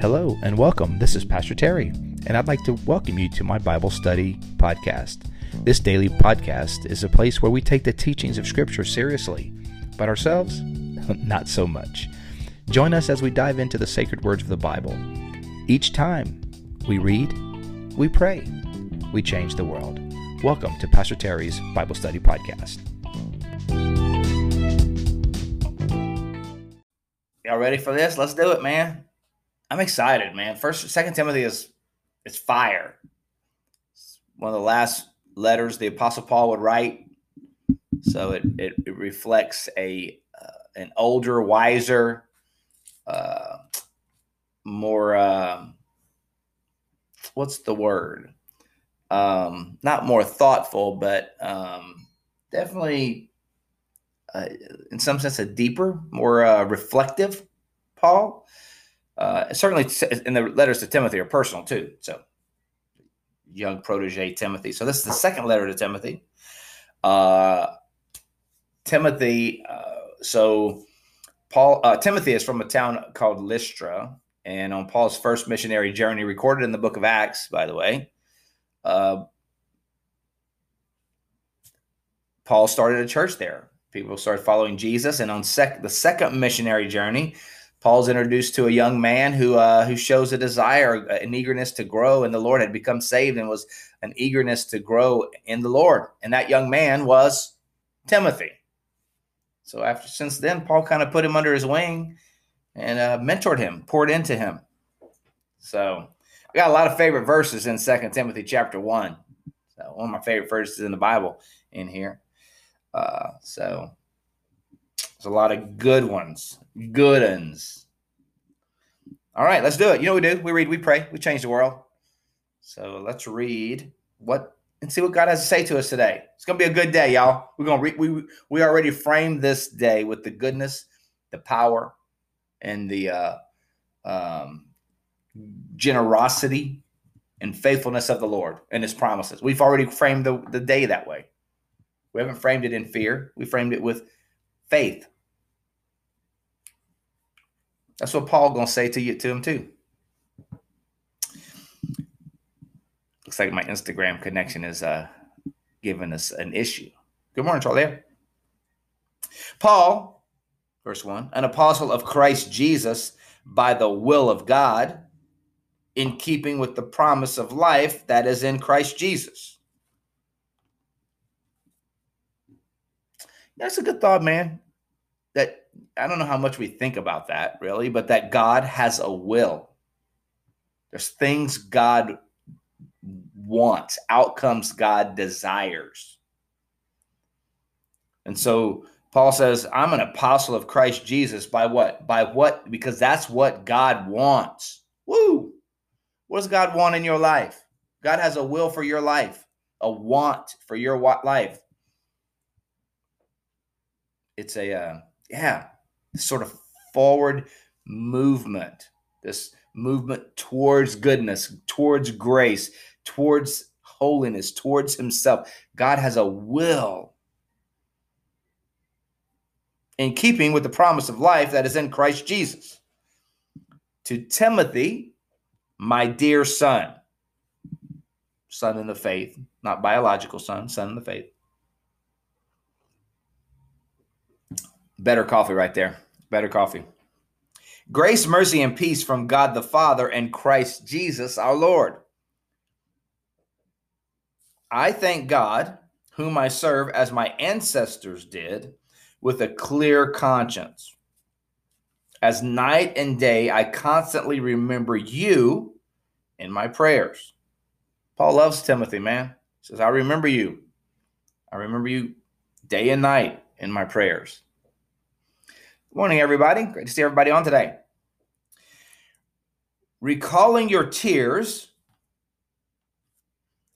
Hello and welcome. This is Pastor Terry, and I'd like to welcome you to my Bible study podcast. This daily podcast is a place where we take the teachings of Scripture seriously, but ourselves, not so much. Join us as we dive into the sacred words of the Bible. Each time we read, we pray, we change the world. Welcome to Pastor Terry's Bible Study Podcast. Y'all ready for this? Let's do it, man. I'm excited, man. First, Second Timothy is it's fire. It's one of the last letters the Apostle Paul would write, so it it, it reflects a uh, an older, wiser, uh, more uh, what's the word? Um, not more thoughtful, but um, definitely, uh, in some sense, a deeper, more uh, reflective Paul uh, certainly in the letters to Timothy are personal too. So, young protege Timothy. So, this is the second letter to Timothy. Uh, Timothy, uh, so Paul, uh, Timothy is from a town called Lystra. And on Paul's first missionary journey, recorded in the book of Acts, by the way, uh, Paul started a church there. People started following Jesus. And on sec- the second missionary journey, Paul's introduced to a young man who uh, who shows a desire, an eagerness to grow in the Lord, had become saved and was an eagerness to grow in the Lord. And that young man was Timothy. So after since then, Paul kind of put him under his wing and uh, mentored him, poured into him. So I got a lot of favorite verses in Second Timothy chapter one. So one of my favorite verses in the Bible in here. Uh, so there's a lot of good ones, good ones. All right, let's do it. You know what we do? We read, we pray, we change the world. So let's read what and see what God has to say to us today. It's gonna be a good day, y'all. We're gonna read. We we already framed this day with the goodness, the power, and the uh, um, generosity and faithfulness of the Lord and His promises. We've already framed the, the day that way. We haven't framed it in fear. We framed it with faith. That's what Paul gonna say to you to him too. Looks like my Instagram connection is uh giving us an issue. Good morning, Charlie. Paul, verse one, an apostle of Christ Jesus by the will of God, in keeping with the promise of life that is in Christ Jesus. That's a good thought, man. That I don't know how much we think about that really, but that God has a will. There's things God wants, outcomes God desires. And so Paul says, I'm an apostle of Christ Jesus by what? By what? Because that's what God wants. Woo! What does God want in your life? God has a will for your life, a want for your life it's a uh, yeah this sort of forward movement this movement towards goodness towards grace towards holiness towards himself. God has a will in keeping with the promise of life that is in christ jesus. To timothy my dear son son in the faith not biological son son in the faith Better coffee right there. Better coffee. Grace, mercy, and peace from God the Father and Christ Jesus our Lord. I thank God, whom I serve as my ancestors did, with a clear conscience. As night and day, I constantly remember you in my prayers. Paul loves Timothy, man. He says, I remember you. I remember you day and night in my prayers. Good morning, everybody. Great to see everybody on today. Recalling your tears,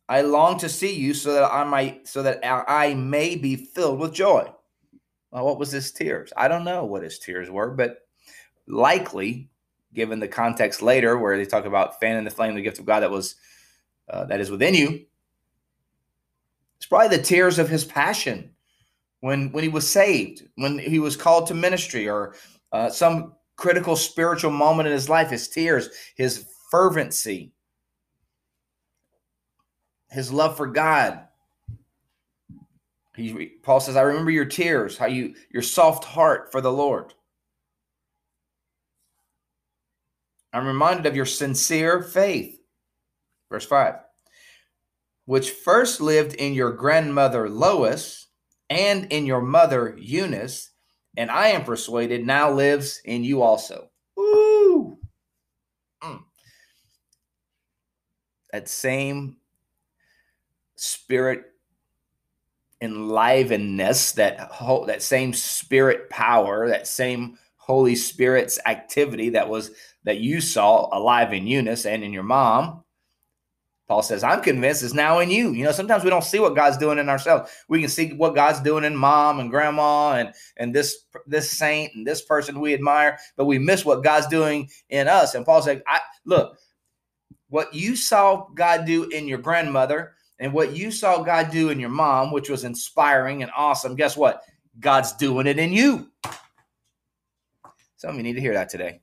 I long to see you so that I might so that I may be filled with joy. Well, what was his tears? I don't know what his tears were, but likely, given the context later where they talk about fanning the flame, the gift of God that was uh, that is within you, it's probably the tears of his passion when when he was saved, when he was called to ministry, or uh, some critical spiritual moment in his life, his tears, his fervency, his love for God. He, Paul says, I remember your tears, how you your soft heart for the Lord. I'm reminded of your sincere faith. Verse 5 which first lived in your grandmother Lois and in your mother Eunice, and I am persuaded now lives in you also. Woo! Mm. That same spirit enlivenness, that whole, that same spirit power, that same Holy Spirit's activity that was that you saw alive in Eunice and in your mom Paul says, I'm convinced it's now in you. You know, sometimes we don't see what God's doing in ourselves. We can see what God's doing in mom and grandma and and this this saint and this person we admire, but we miss what God's doing in us. And Paul said, I look, what you saw God do in your grandmother and what you saw God do in your mom, which was inspiring and awesome, guess what? God's doing it in you. Some of you need to hear that today.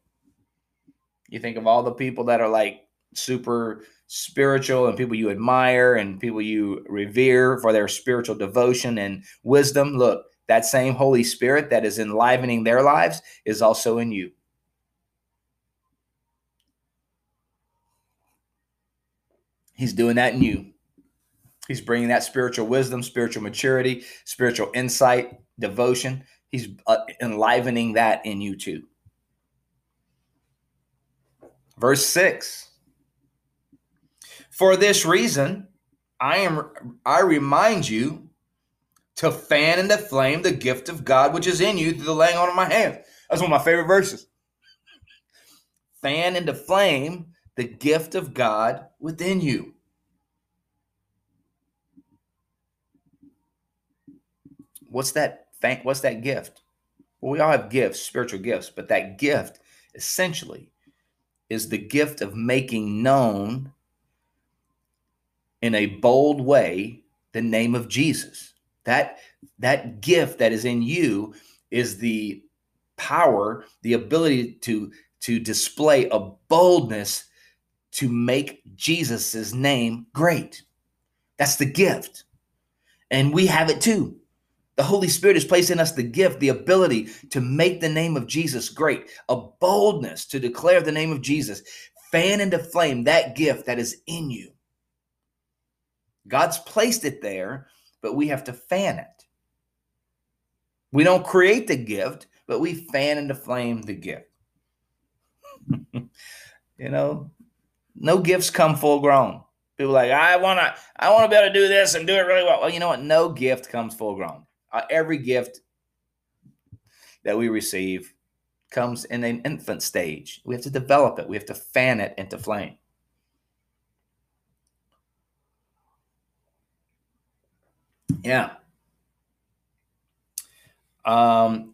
You think of all the people that are like super spiritual and people you admire and people you revere for their spiritual devotion and wisdom. Look, that same Holy Spirit that is enlivening their lives is also in you. He's doing that in you. He's bringing that spiritual wisdom, spiritual maturity, spiritual insight, devotion. He's uh, enlivening that in you too. Verse 6 for this reason, I am I remind you to fan into flame the gift of God which is in you through the laying on of my hands. That's one of my favorite verses. Fan into flame the gift of God within you. What's that? Thank what's that gift? Well, we all have gifts, spiritual gifts, but that gift essentially is the gift of making known in a bold way the name of Jesus. That that gift that is in you is the power, the ability to to display a boldness to make Jesus's name great. That's the gift. And we have it too. The Holy Spirit has placed in us the gift, the ability to make the name of Jesus great, a boldness to declare the name of Jesus. Fan into flame that gift that is in you. God's placed it there, but we have to fan it. We don't create the gift, but we fan into flame the gift. you know, no gifts come full grown. People like, I want to, I want to be able to do this and do it really well. Well, you know what? No gift comes full grown. Uh, every gift that we receive comes in an infant stage. We have to develop it. We have to fan it into flame. Yeah. Um,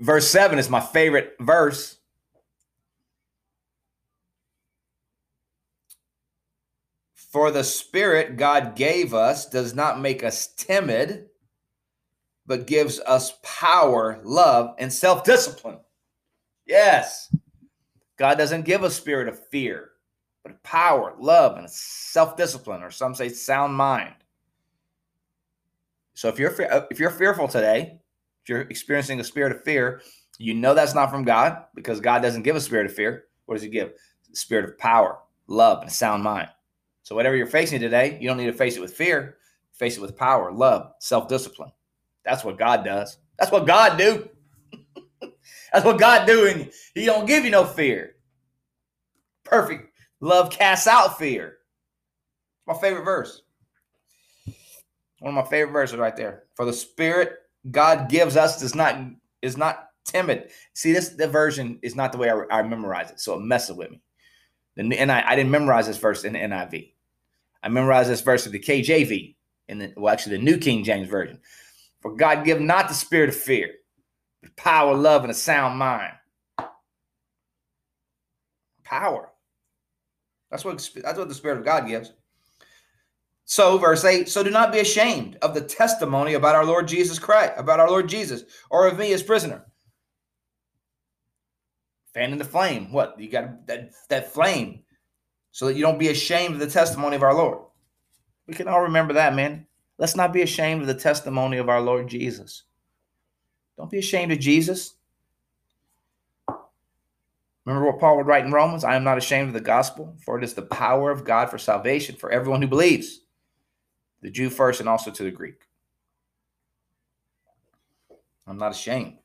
verse 7 is my favorite verse. For the Spirit God gave us does not make us timid, but gives us power, love, and self discipline. Yes. God doesn't give a spirit of fear, but power, love, and self discipline, or some say sound mind. So if you're uh, if you're fearful today, if you're experiencing a spirit of fear, you know that's not from God because God doesn't give a spirit of fear. What does He give? The spirit of power, love, and a sound mind. So whatever you're facing today, you don't need to face it with fear. Face it with power, love, self discipline. That's what God does. That's what God do. that's what God doing. He don't give you no fear. Perfect love casts out fear. My favorite verse. One of my favorite verses right there. For the spirit God gives us does not is not timid. See, this the version is not the way I, I memorize it, so it messes with me. And I, I didn't memorize this verse in the NIV. I memorized this verse in the KJV, in the well, actually the New King James Version. For God give not the spirit of fear, but power, love, and a sound mind. Power. That's what that's what the Spirit of God gives. So, verse 8, so do not be ashamed of the testimony about our Lord Jesus Christ, about our Lord Jesus, or of me as prisoner. Fanning the flame. What? You got that, that flame so that you don't be ashamed of the testimony of our Lord. We can all remember that, man. Let's not be ashamed of the testimony of our Lord Jesus. Don't be ashamed of Jesus. Remember what Paul would write in Romans? I am not ashamed of the gospel, for it is the power of God for salvation for everyone who believes, the Jew first and also to the Greek. I'm not ashamed.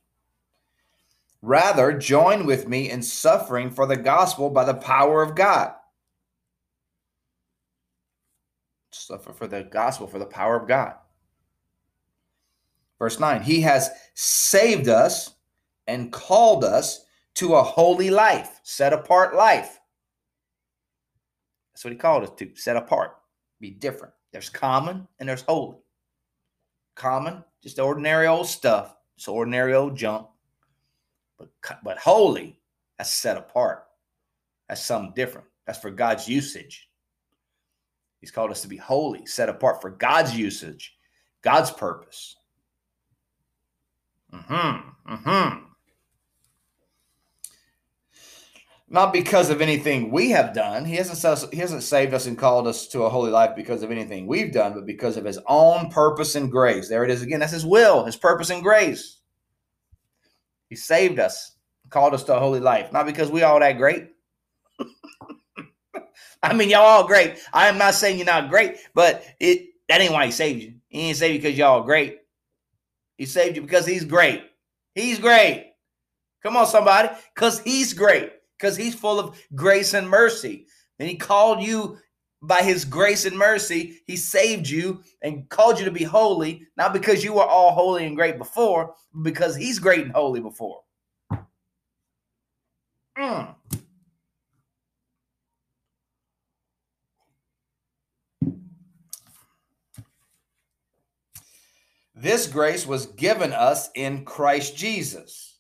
Rather, join with me in suffering for the gospel by the power of God. Suffer for the gospel, for the power of God. Verse 9 He has saved us and called us to a holy life, set apart life. That's what he called us to, set apart, be different. There's common and there's holy. Common, just ordinary old stuff, just ordinary old junk. But, but holy, that's set apart. That's something different. That's for God's usage. He's called us to be holy, set apart for God's usage, God's purpose. Mm-hmm. Mm-hmm. Not because of anything we have done. He hasn't he hasn't saved us and called us to a holy life because of anything we've done, but because of his own purpose and grace. There it is again. That's his will, his purpose and grace. He saved us, called us to a holy life, not because we all that great. I mean, y'all all great. I am not saying you're not great, but it that ain't why he saved you. He ain't saved you because y'all great. He saved you because he's great. He's great. Come on, somebody, because he's great because he's full of grace and mercy. And he called you by his grace and mercy. He saved you and called you to be holy, not because you were all holy and great before, but because he's great and holy before. Mm. This grace was given us in Christ Jesus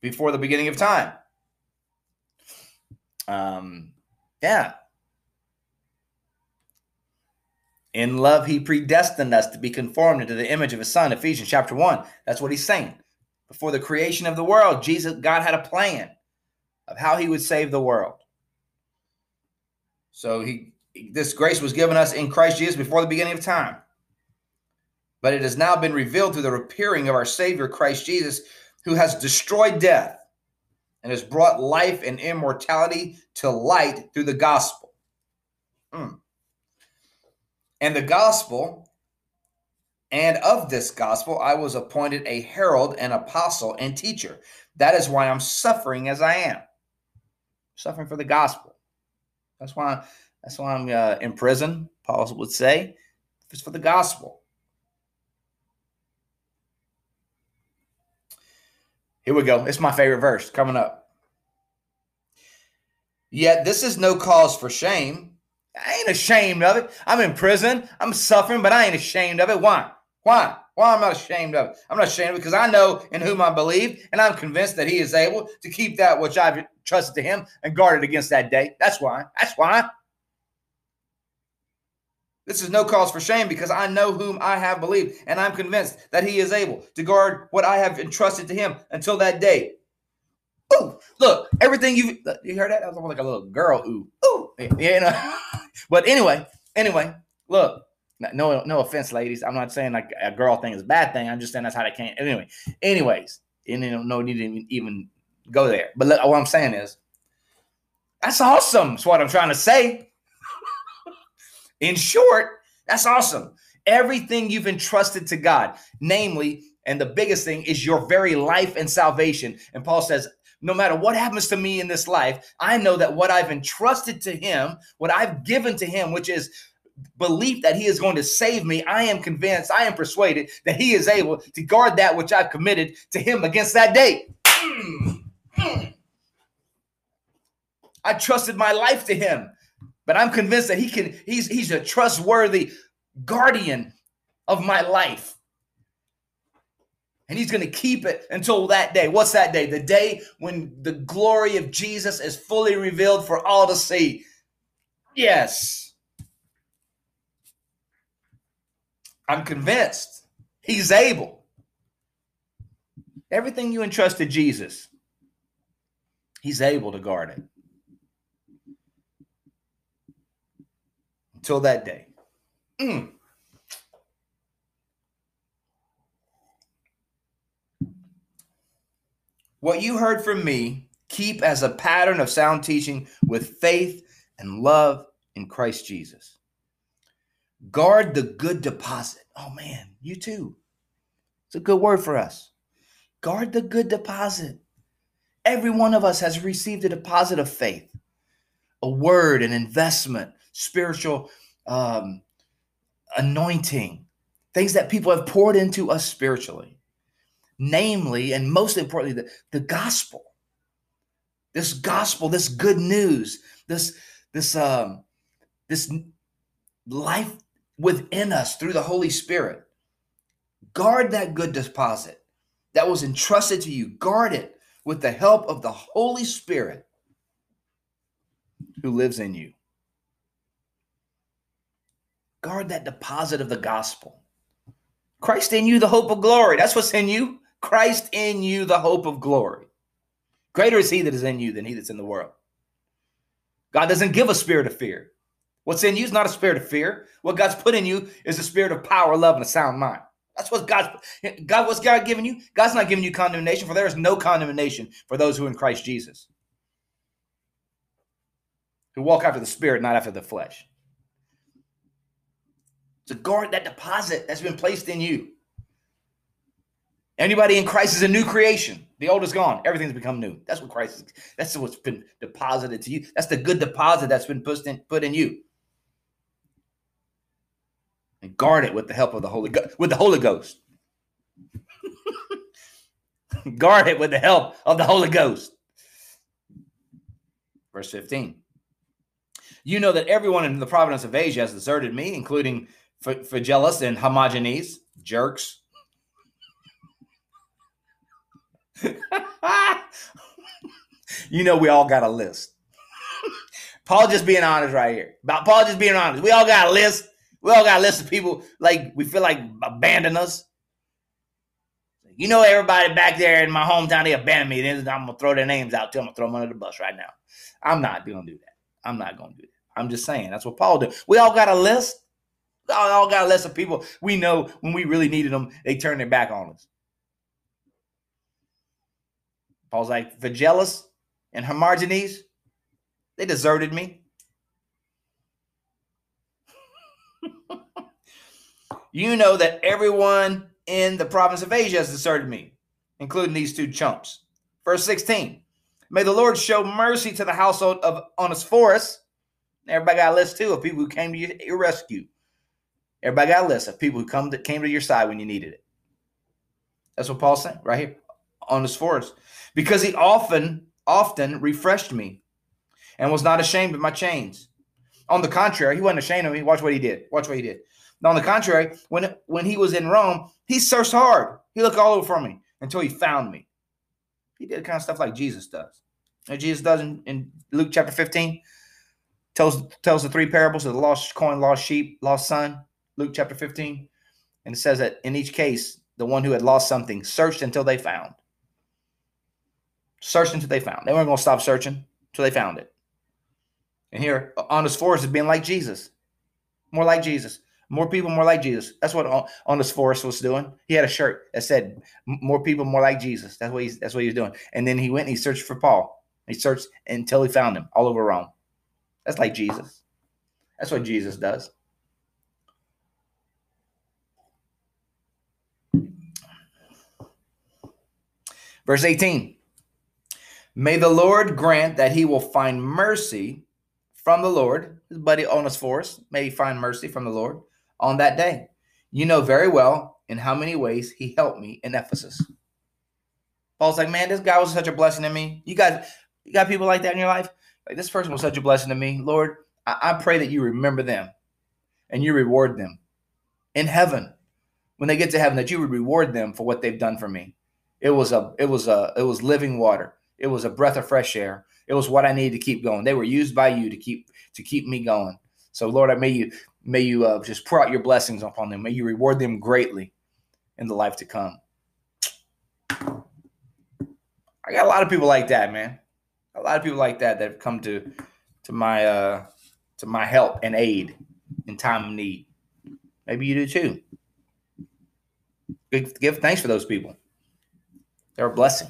before the beginning of time um, yeah. In love, he predestined us to be conformed into the image of his son, Ephesians chapter 1. That's what he's saying. Before the creation of the world, Jesus, God had a plan of how he would save the world. So he this grace was given us in Christ Jesus before the beginning of time. But it has now been revealed through the appearing of our Savior Christ Jesus, who has destroyed death and has brought life and immortality to light through the gospel. Mm. And the gospel, and of this gospel, I was appointed a herald, an apostle, and teacher. That is why I'm suffering as I am, suffering for the gospel. That's why. That's why I'm uh, in prison. Paul would say, it's for the gospel. Here we go. It's my favorite verse coming up. Yet this is no cause for shame. I ain't ashamed of it. I'm in prison. I'm suffering, but I ain't ashamed of it. Why? Why? Why am I not ashamed of it? I'm not ashamed because I know in whom I believe, and I'm convinced that He is able to keep that which I've trusted to Him and guard it against that day. That's why. That's why. This is no cause for shame because I know whom I have believed, and I'm convinced that he is able to guard what I have entrusted to him until that day. Ooh, look, everything you you heard that? That was like a little girl. Ooh, ooh, you know. but anyway, anyway, look. No, no offense, ladies. I'm not saying like a girl thing is a bad thing. I'm just saying that's how they can't. Anyway, anyways, and you know, no need to even, even go there. But look, what I'm saying is, that's awesome. That's what I'm trying to say. In short, that's awesome. Everything you've entrusted to God, namely, and the biggest thing is your very life and salvation. And Paul says, no matter what happens to me in this life, I know that what I've entrusted to Him, what I've given to Him, which is belief that He is going to save me, I am convinced, I am persuaded that He is able to guard that which I've committed to Him against that day. Hmm. Hmm. I trusted my life to Him. But I'm convinced that he can, he's he's a trustworthy guardian of my life. And he's going to keep it until that day. What's that day? The day when the glory of Jesus is fully revealed for all to see. Yes. I'm convinced he's able. Everything you entrust to Jesus, He's able to guard it. Until that day. Mm. What you heard from me, keep as a pattern of sound teaching with faith and love in Christ Jesus. Guard the good deposit. Oh man, you too. It's a good word for us. Guard the good deposit. Every one of us has received a deposit of faith, a word, an investment, spiritual um, anointing, things that people have poured into us spiritually. Namely, and most importantly, the, the gospel. This gospel, this good news, this this um, this life within us through the Holy Spirit. Guard that good deposit that was entrusted to you. Guard it with the help of the Holy Spirit who lives in you. Guard that deposit of the gospel. Christ in you, the hope of glory. That's what's in you. Christ in you, the hope of glory. Greater is he that is in you than he that's in the world. God doesn't give a spirit of fear. What's in you is not a spirit of fear. What God's put in you is a spirit of power, love, and a sound mind. That's what God, God, what's God giving you? God's not giving you condemnation, for there is no condemnation for those who are in Christ Jesus, who walk after the Spirit, not after the flesh. To guard that deposit that's been placed in you. Anybody in Christ is a new creation. The old is gone. Everything's become new. That's what Christ is. That's what's been deposited to you. That's the good deposit that's been put in, put in you and guard it with the help of the Holy Go- with the Holy Ghost. guard it with the help of the Holy Ghost. Verse 15. You know that everyone in the province of Asia has deserted me, including Phygellus and Hermogenes, jerks. you know we all got a list. Paul just being honest right here. About Paul just being honest. We all got a list we all got a list of people like we feel like abandon us. You know, everybody back there in my hometown, they abandoned me. Then I'm gonna throw their names out too. I'm gonna throw them under the bus right now. I'm not gonna do that. I'm not gonna do that. I'm just saying that's what Paul did. We all got a list. All got list of people we know when we really needed them, they turned their back on us. Paul's like, Phygellus and Hermogenes, they deserted me. you know that everyone in the province of Asia has deserted me, including these two chumps. Verse 16 May the Lord show mercy to the household of Onesiphorus. Everybody got a list too of people who came to your rescue. Everybody got a list of people who come to, came to your side when you needed it. That's what Paul's saying right here. Onesiphorus. Because he often, often refreshed me and was not ashamed of my chains. On the contrary, he wasn't ashamed of me. Watch what he did. Watch what he did. On the contrary, when when he was in Rome, he searched hard. He looked all over for me until he found me. He did kind of stuff like Jesus does. And Jesus does in, in Luke chapter 15. Tells tells the three parables of the lost coin, lost sheep, lost son. Luke chapter 15. And it says that in each case, the one who had lost something searched until they found. Searched until they found. They weren't going to stop searching until they found it. And here, Onesiphorus is being like Jesus, more like Jesus. More people, more like Jesus. That's what Onesiphorus was doing. He had a shirt that said "More people, more like Jesus." That's what he's. That's what he was doing. And then he went and he searched for Paul. He searched until he found him all over Rome. That's like Jesus. That's what Jesus does. Verse 18 May the Lord grant that he will find mercy from the Lord, his buddy Onesiphorus, may he find mercy from the Lord, on that day. You know very well in how many ways he helped me in Ephesus. Paul's like, man, this guy was such a blessing to me. You guys, you got people like that in your life? Like this person was such a blessing to me. Lord, I, I pray that you remember them and you reward them in heaven. When they get to heaven, that you would reward them for what they've done for me. It was a, it was a, it was living water. It was a breath of fresh air. It was what I needed to keep going. They were used by you to keep to keep me going. So Lord, I may you May you uh, just pour out your blessings upon them. May you reward them greatly in the life to come. I got a lot of people like that, man. A lot of people like that that have come to to my uh to my help and aid in time of need. Maybe you do too. Give, give thanks for those people. They're a blessing.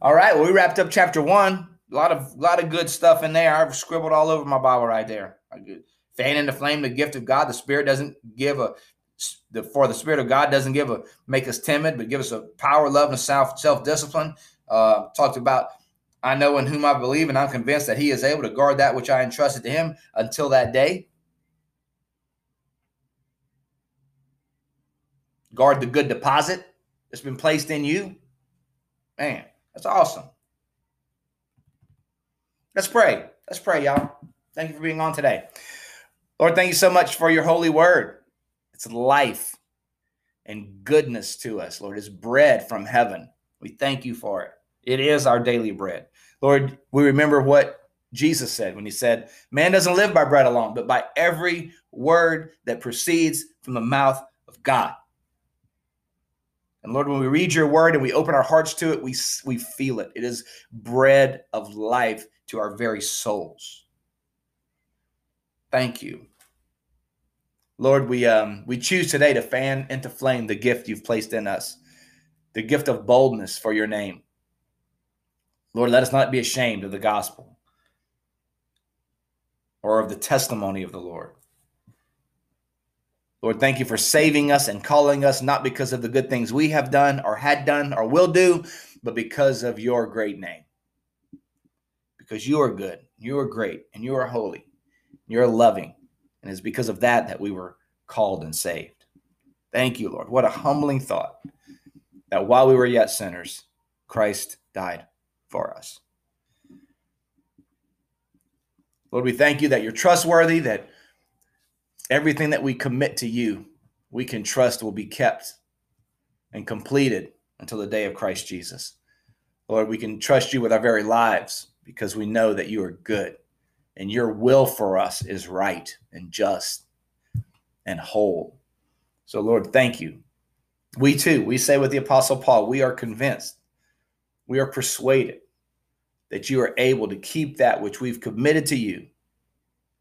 All right, well, we wrapped up chapter one. A lot of lot of good stuff in there. I've scribbled all over my Bible right there. Fan into flame the gift of God. The Spirit doesn't give a the, for the Spirit of God doesn't give a make us timid, but give us a power, love, and self self discipline. Uh, talked about I know in whom I believe, and I'm convinced that He is able to guard that which I entrusted to Him until that day. Guard the good deposit that's been placed in you. Man, that's awesome. Let's pray. Let's pray, y'all. Thank you for being on today. Lord, thank you so much for your holy word. It's life and goodness to us, Lord. It's bread from heaven. We thank you for it. It is our daily bread. Lord, we remember what Jesus said when he said, Man doesn't live by bread alone, but by every word that proceeds from the mouth of God. And Lord, when we read your word and we open our hearts to it, we, we feel it. It is bread of life to our very souls. Thank you. Lord, we um we choose today to fan into flame the gift you've placed in us, the gift of boldness for your name. Lord, let us not be ashamed of the gospel or of the testimony of the Lord. Lord, thank you for saving us and calling us not because of the good things we have done or had done or will do, but because of your great name. Because you are good, you are great, and you are holy, you're loving. And it's because of that that we were called and saved. Thank you, Lord. What a humbling thought that while we were yet sinners, Christ died for us. Lord, we thank you that you're trustworthy, that everything that we commit to you, we can trust will be kept and completed until the day of Christ Jesus. Lord, we can trust you with our very lives because we know that you are good and your will for us is right and just and whole. So, Lord, thank you. We too, we say with the Apostle Paul, we are convinced, we are persuaded that you are able to keep that which we've committed to you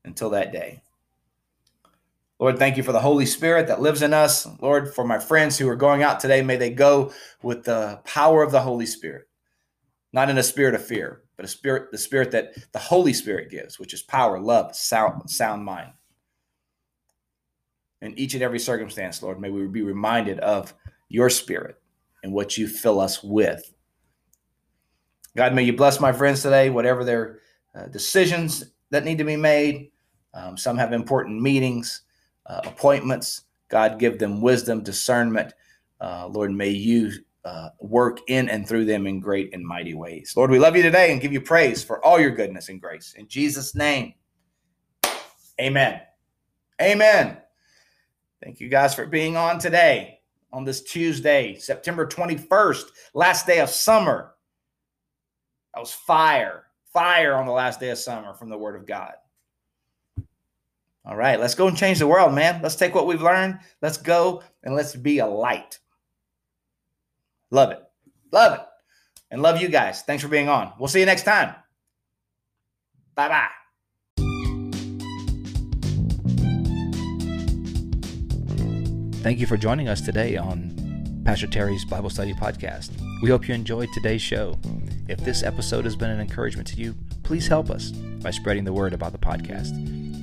until that day. Lord, thank you for the Holy Spirit that lives in us. Lord, for my friends who are going out today, may they go with the power of the Holy Spirit, not in a spirit of fear, but a spirit, the spirit that the Holy Spirit gives, which is power, love, sound, sound mind. In each and every circumstance, Lord, may we be reminded of your spirit and what you fill us with. God, may you bless my friends today, whatever their uh, decisions that need to be made. Um, some have important meetings uh, appointments. God, give them wisdom, discernment. Uh, Lord, may you uh, work in and through them in great and mighty ways. Lord, we love you today and give you praise for all your goodness and grace. In Jesus' name, amen. Amen. Thank you guys for being on today on this Tuesday, September 21st, last day of summer. That was fire, fire on the last day of summer from the Word of God. All right, let's go and change the world, man. Let's take what we've learned. Let's go and let's be a light. Love it. Love it. And love you guys. Thanks for being on. We'll see you next time. Bye bye. Thank you for joining us today on Pastor Terry's Bible Study Podcast. We hope you enjoyed today's show. If this episode has been an encouragement to you, please help us by spreading the word about the podcast.